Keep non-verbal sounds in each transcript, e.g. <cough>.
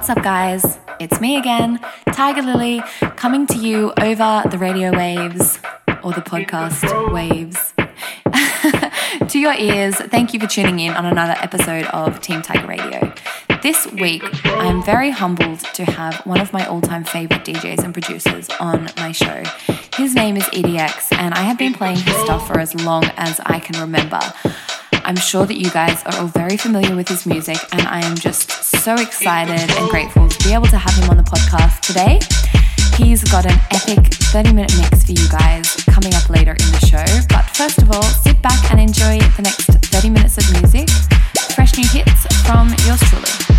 What's up, guys? It's me again, Tiger Lily, coming to you over the radio waves or the podcast waves. <laughs> to your ears, thank you for tuning in on another episode of Team Tiger Radio. This week, I'm very humbled to have one of my all time favorite DJs and producers on my show. His name is EDX, and I have been playing his stuff for as long as I can remember. I'm sure that you guys are all very familiar with his music, and I am just so excited and grateful to be able to have him on the podcast today. He's got an epic 30 minute mix for you guys coming up later in the show. But first of all, sit back and enjoy the next 30 minutes of music. Fresh new hits from yours truly.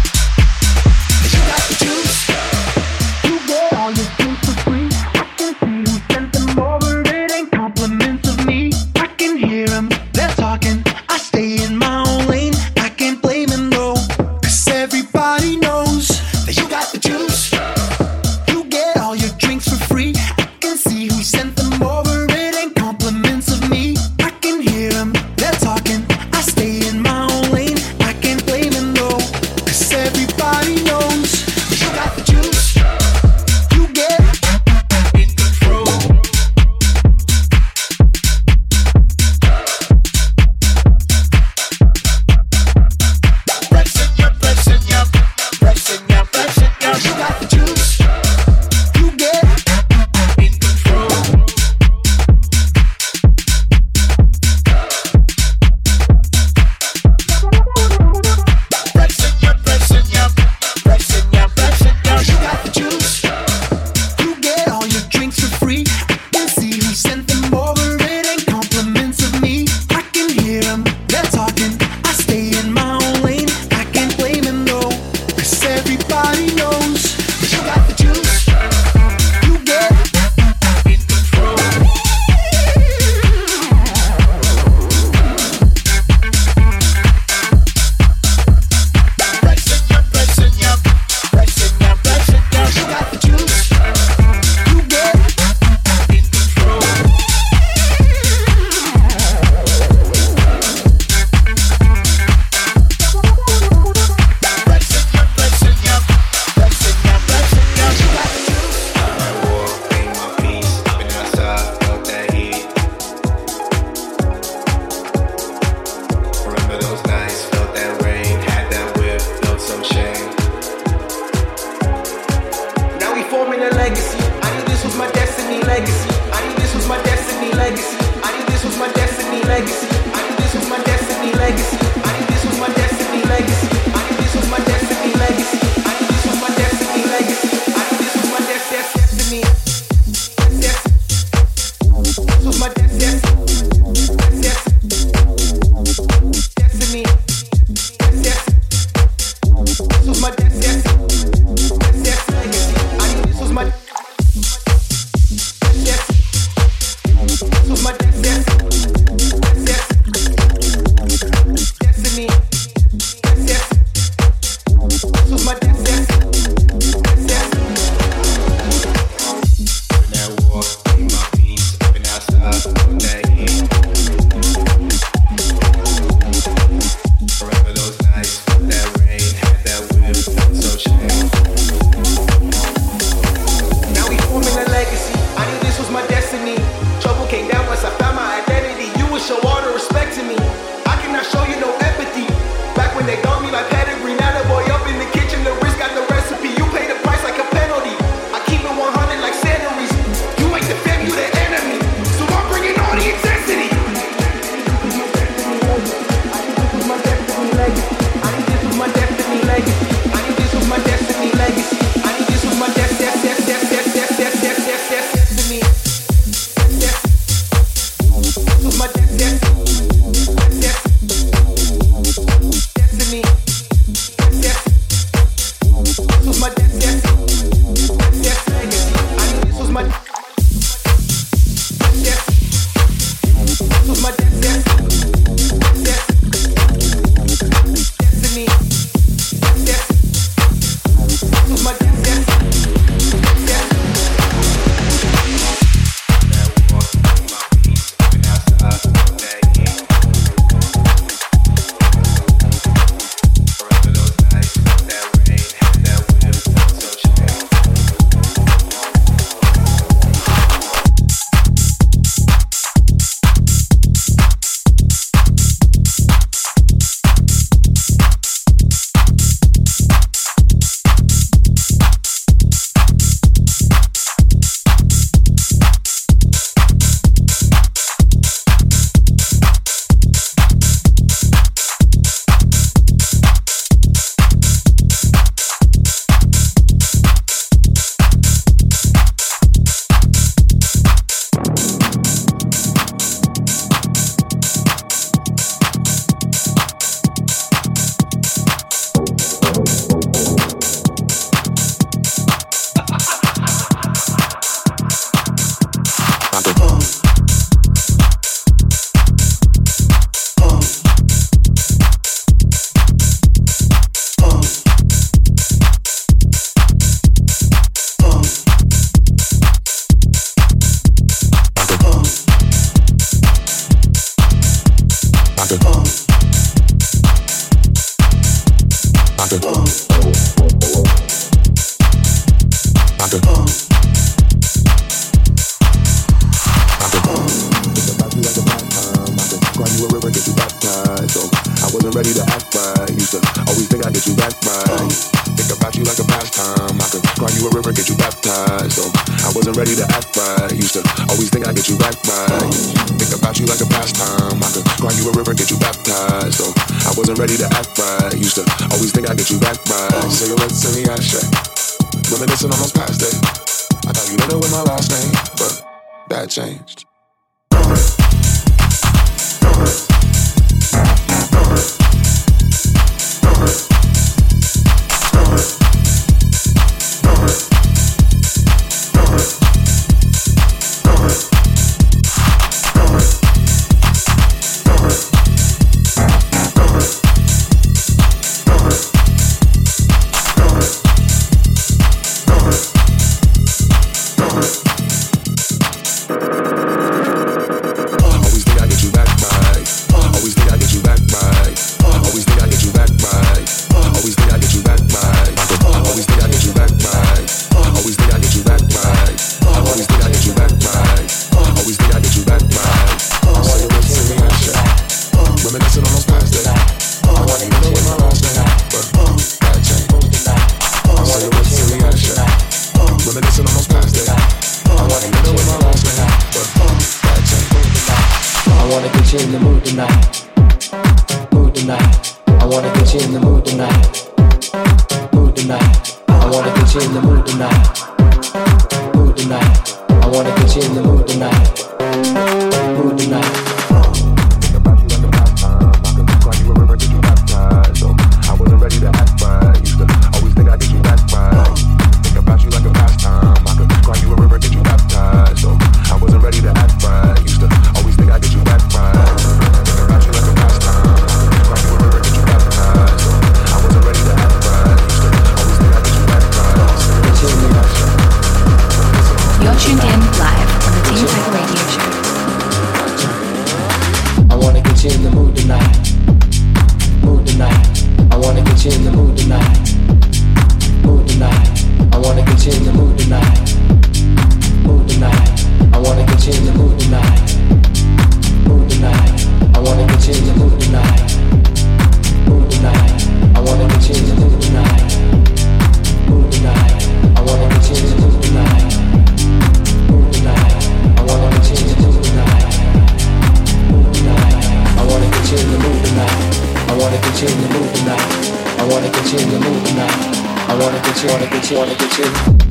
I wanna get you, wanna get you, wanna get you.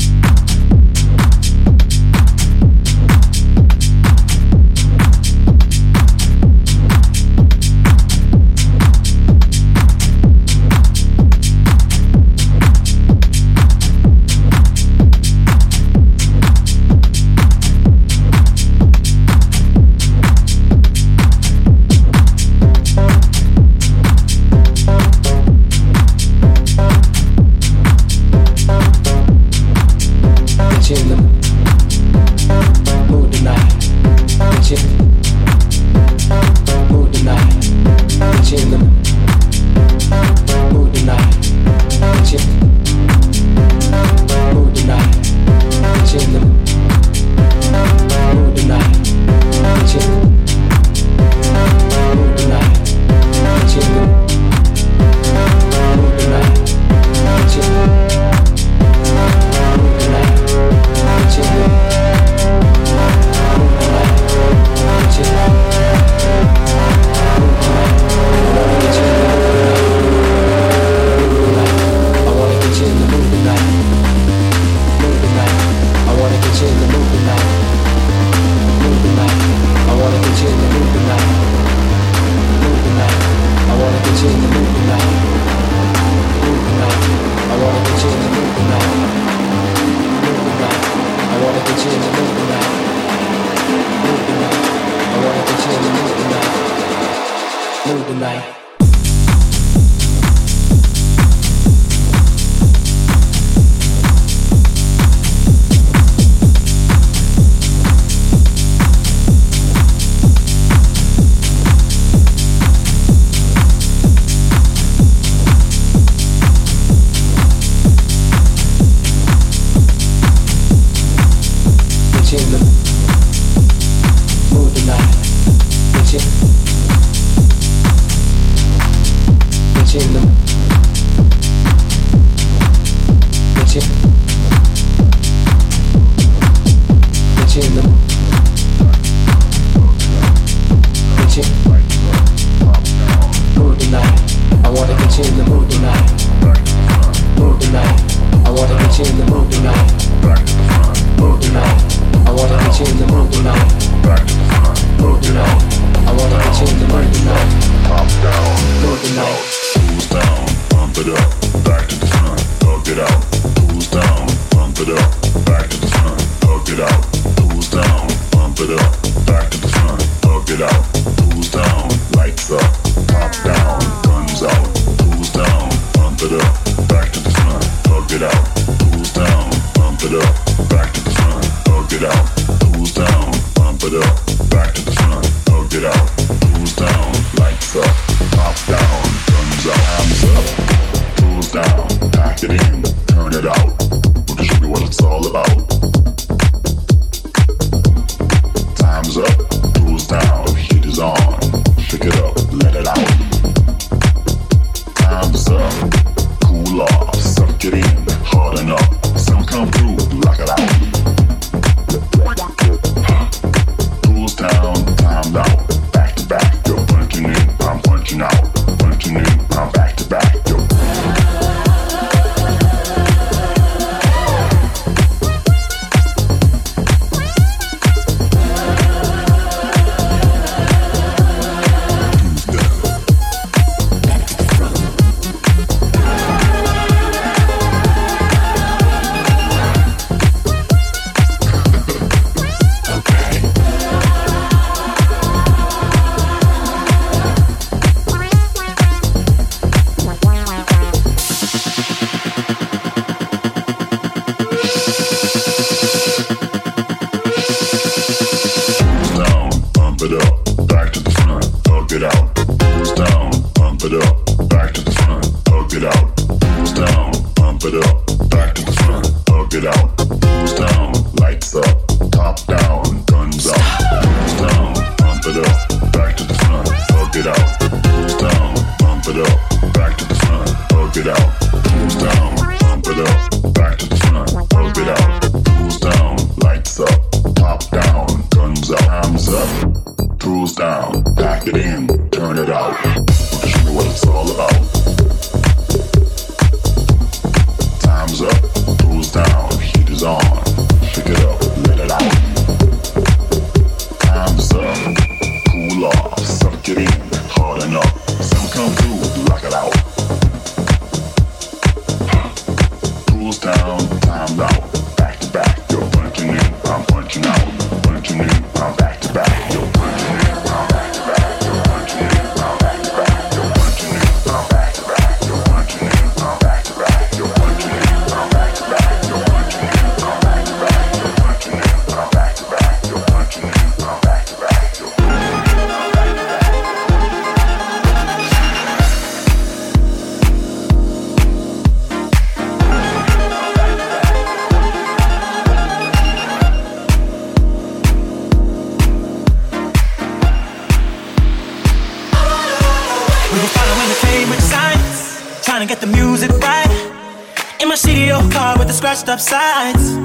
Scratched up sides.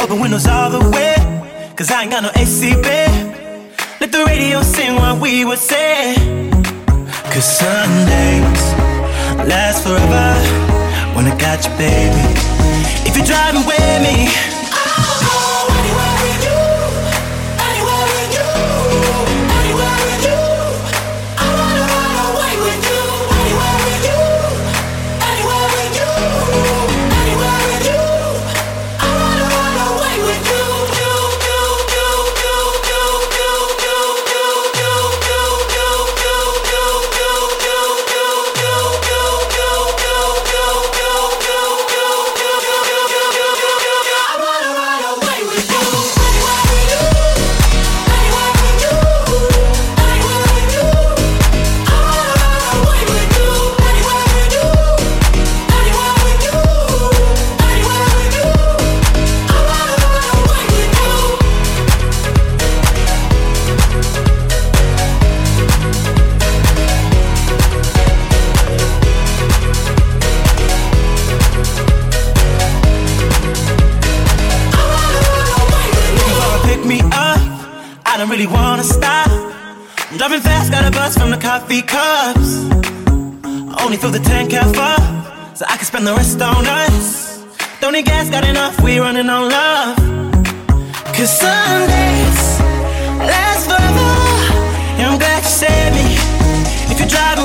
Open windows all the way, cause I ain't got no AC, babe. Let the radio sing what we would say. Cause Sundays last forever when I got you, baby. If you're driving with me, coffee cups. Only fill the tank half up, so I can spend the rest on us. Don't need gas, got enough, we running on love. Cause Sundays last forever, and I'm glad you saved me. If you're driving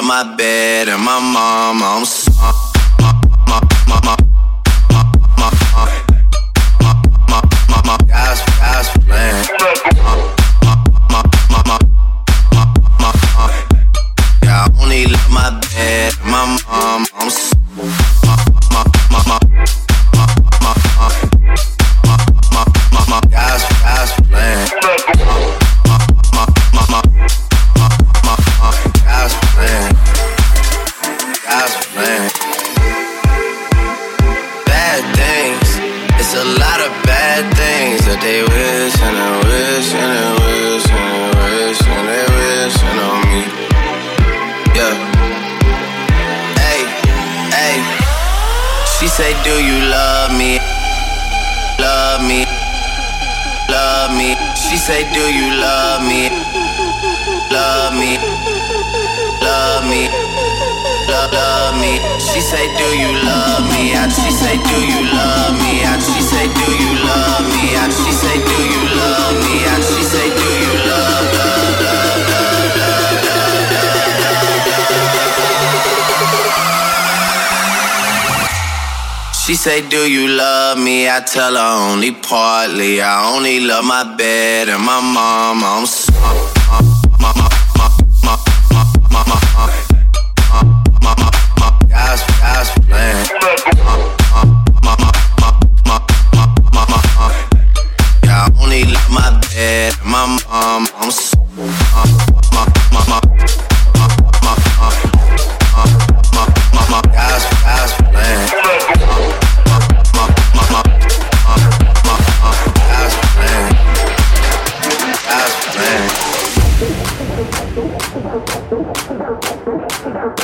Love my bed and my mom, I'm sorry.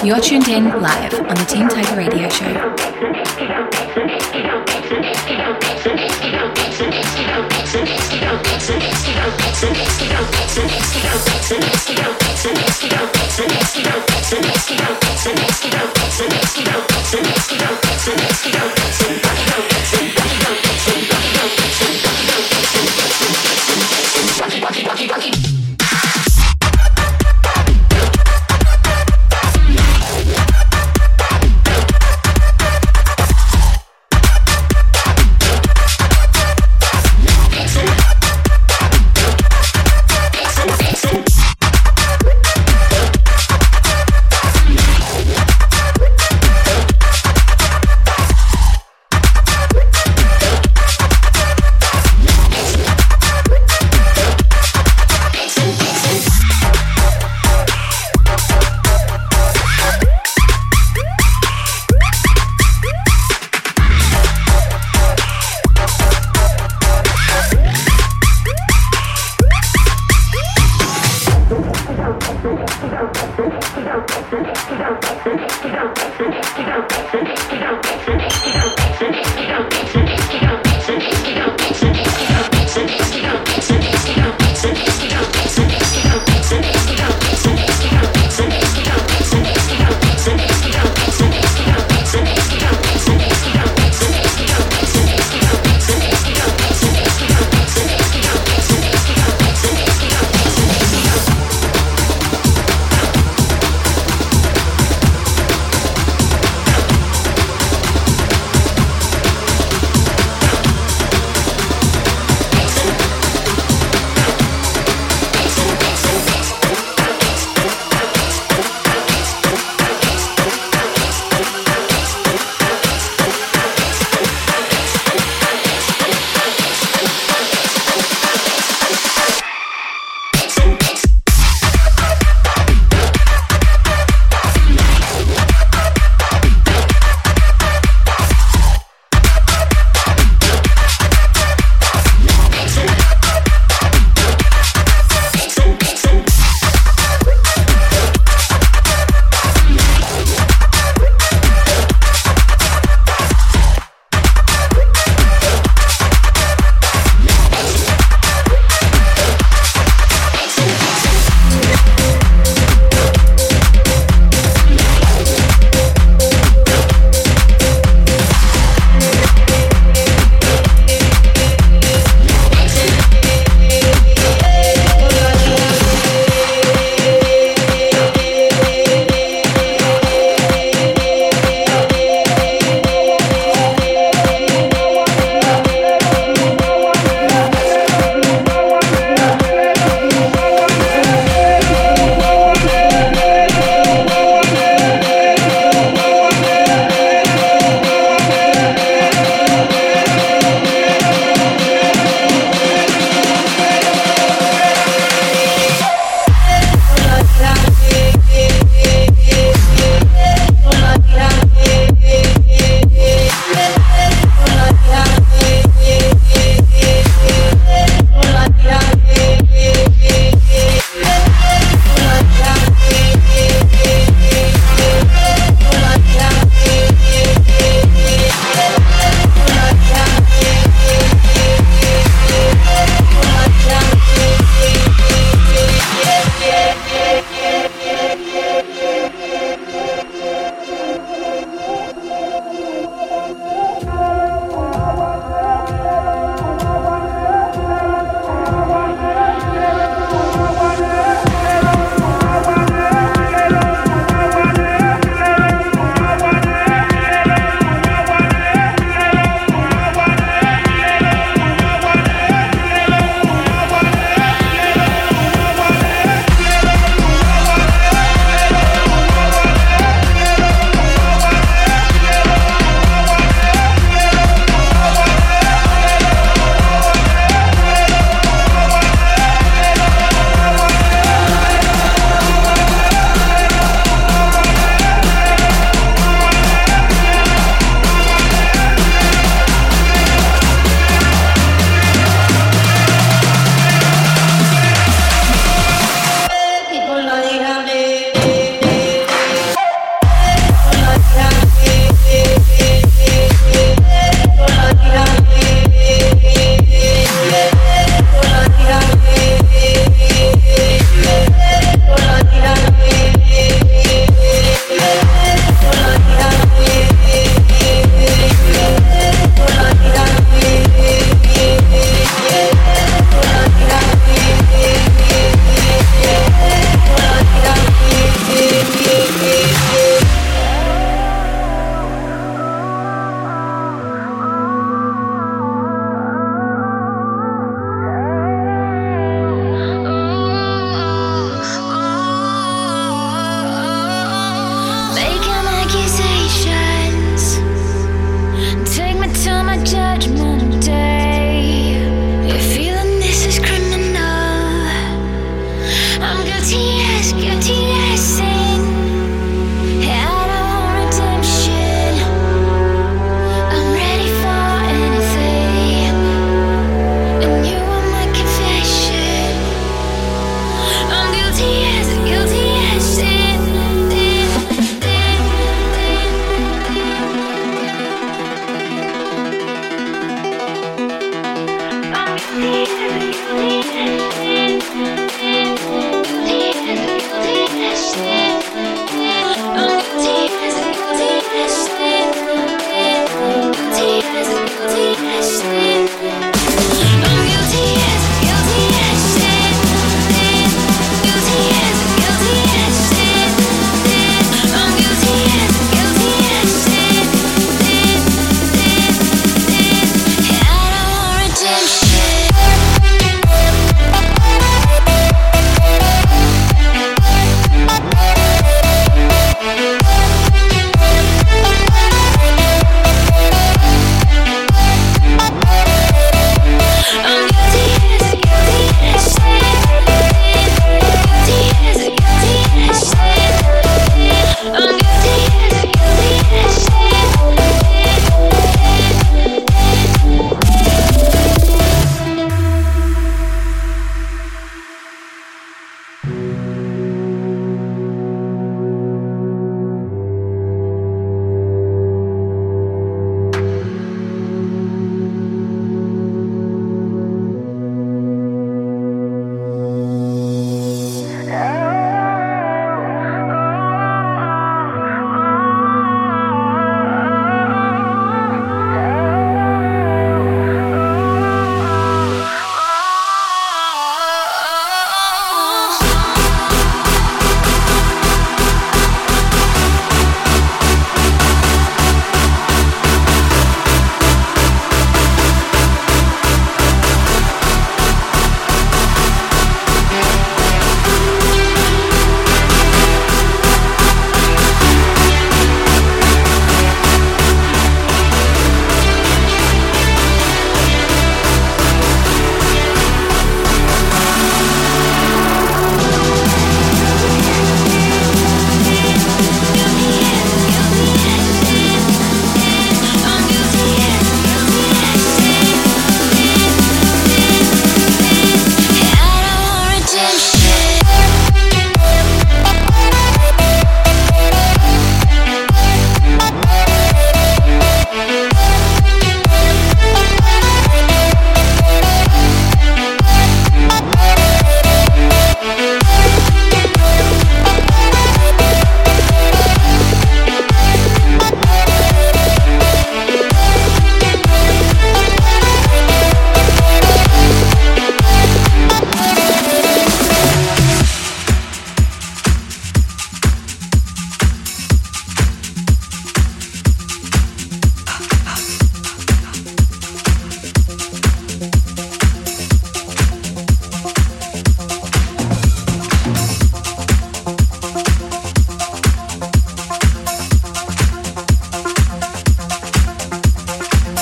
You're tuned in live on the Team Tiger Radio Show.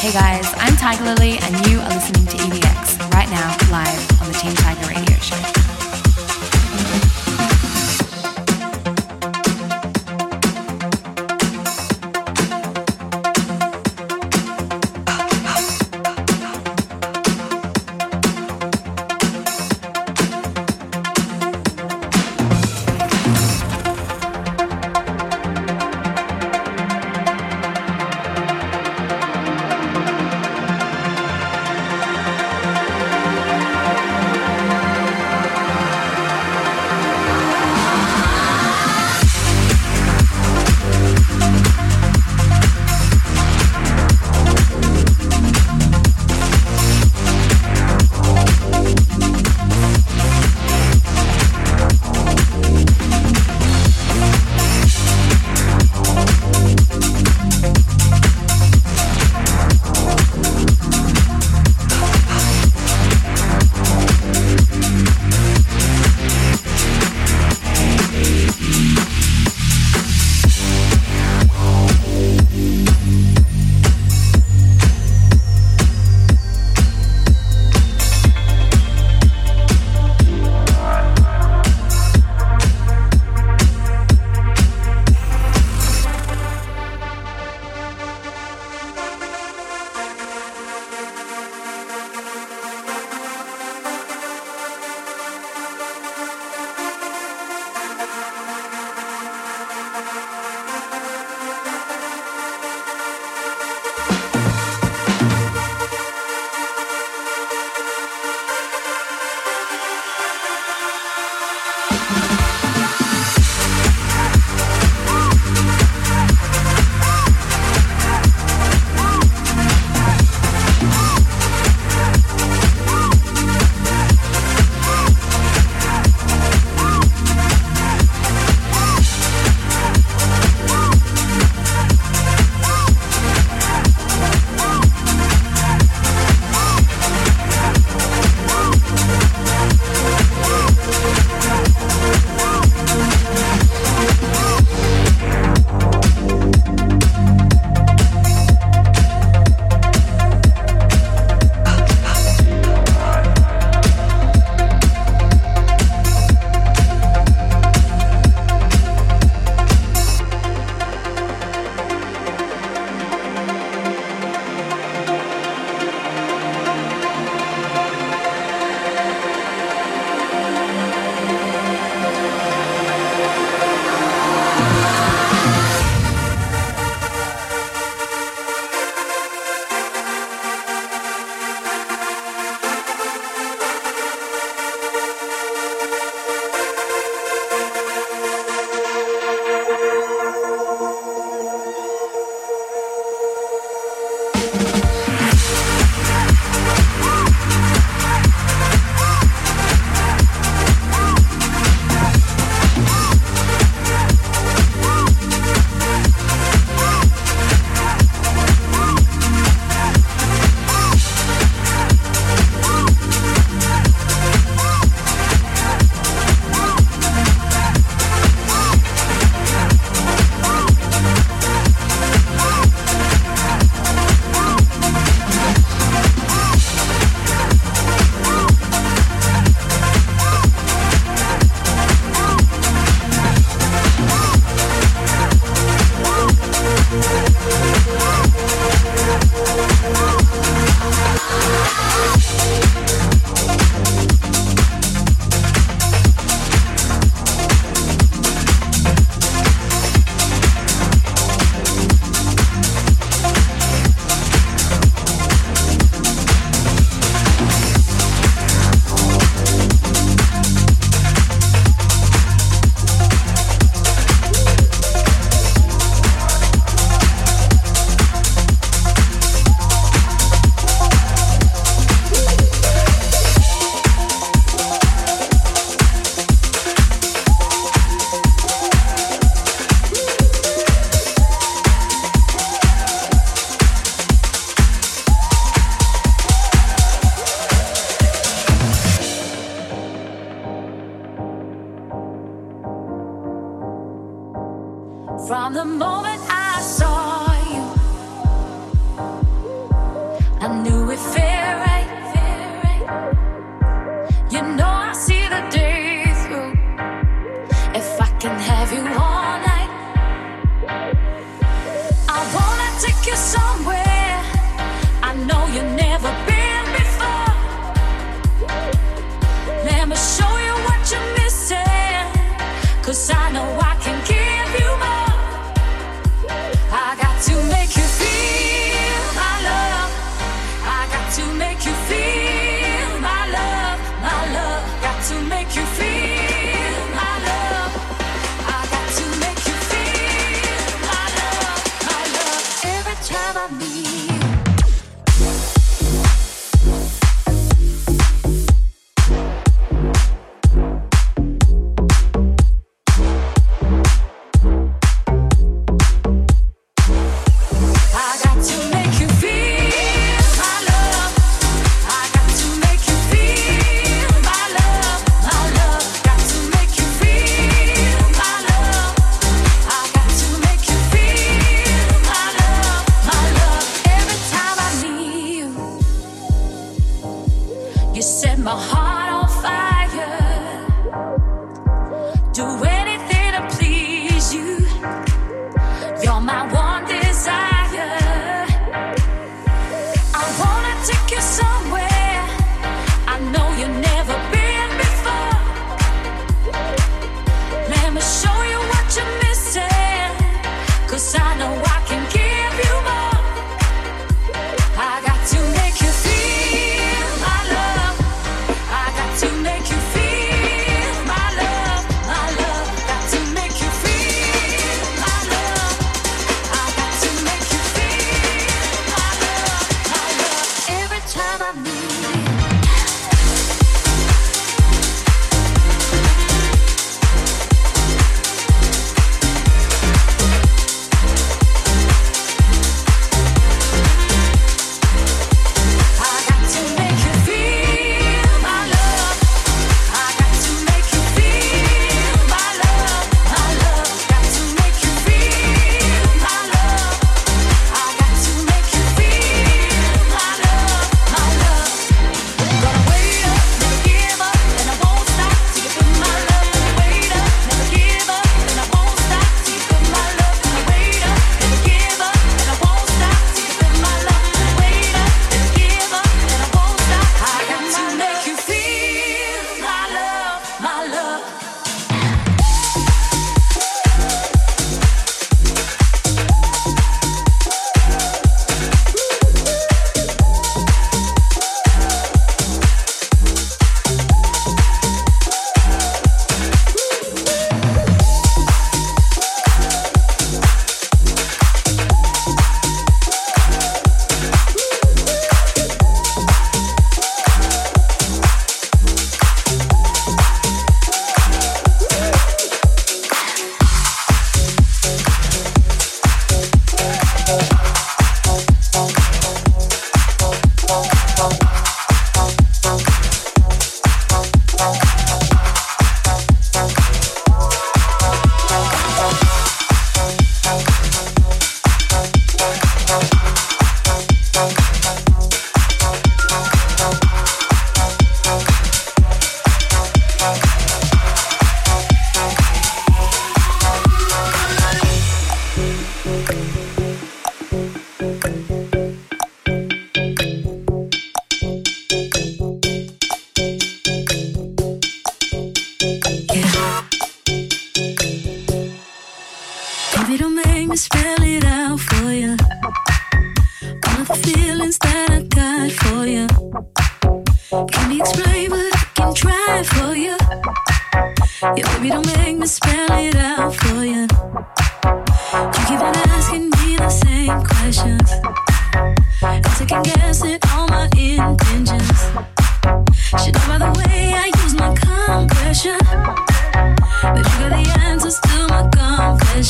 Hey guys, I'm Tiger Lily, and you are listening to EDX right now, live on the Team Tiger Radio Show.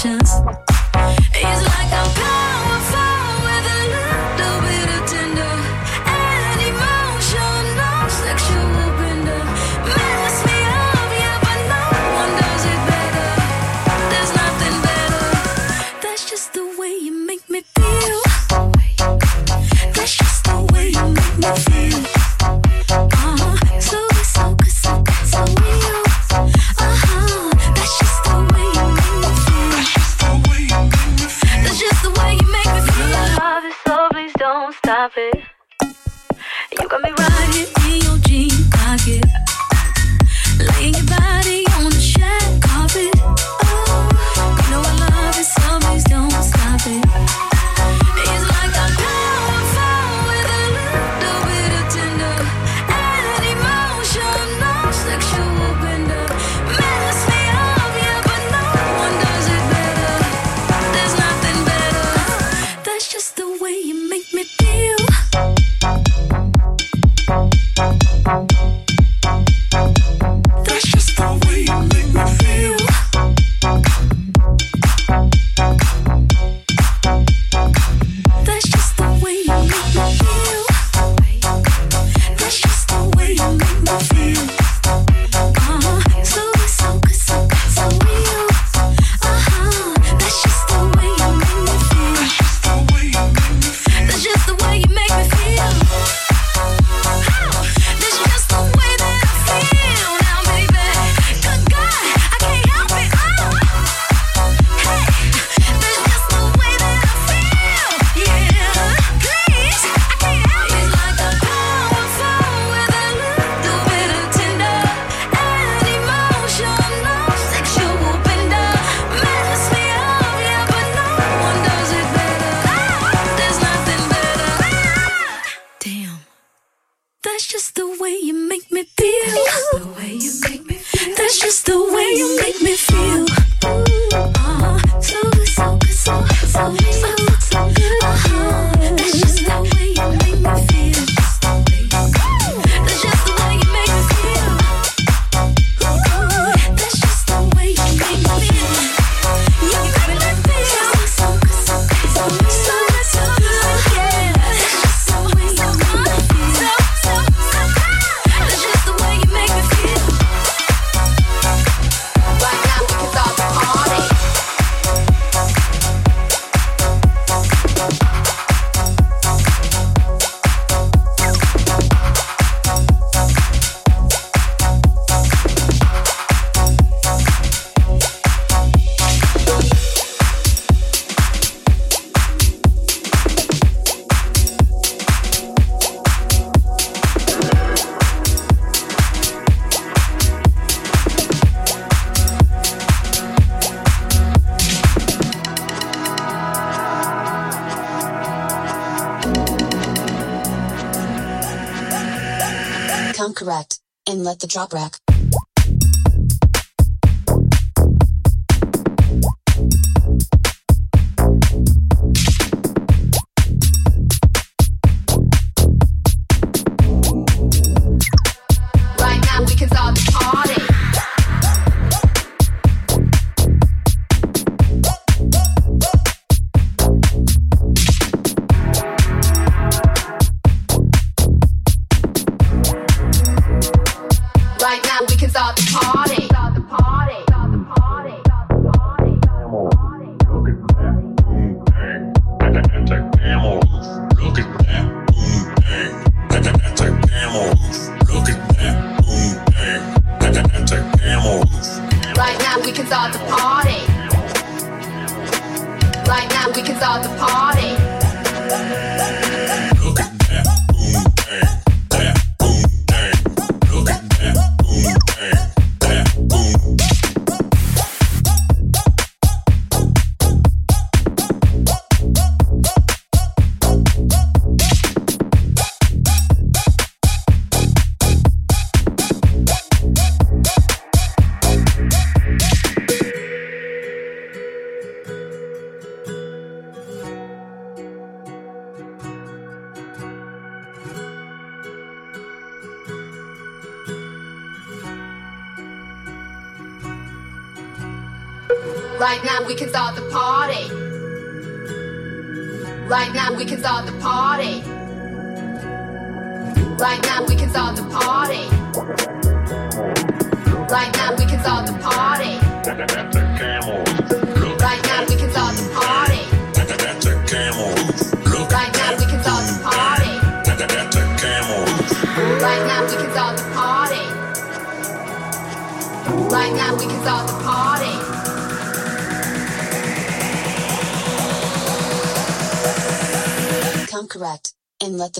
There's drop rack.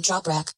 Drop rack.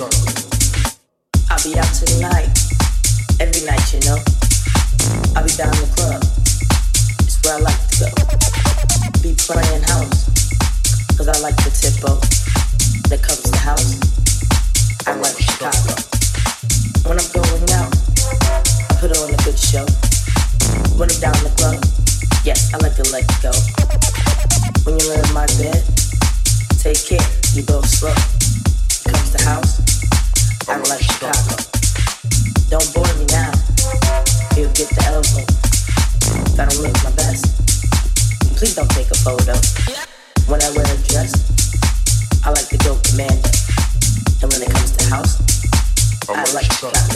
I'll be out till night, every night, you know. I'll be down in the club. It's where I like to go. Be playing house, cause I like the tempo that comes to house. I like Chicago. When I'm going out, I put on a good show. When I'm down in the club, yes, I like to let go. When you're in my bed, take care, you go slow. Comes to house sound like Chicago. Don't bore me now. You'll get the elbow. If I don't look my best. Please don't take a photo. When I wear a dress, I like to go commando. And when it comes to house, I like Chicago.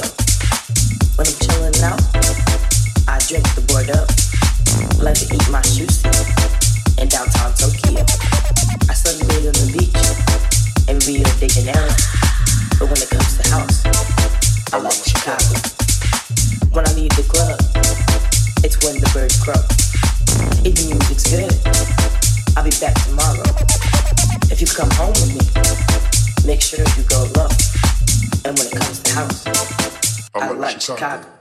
fechado.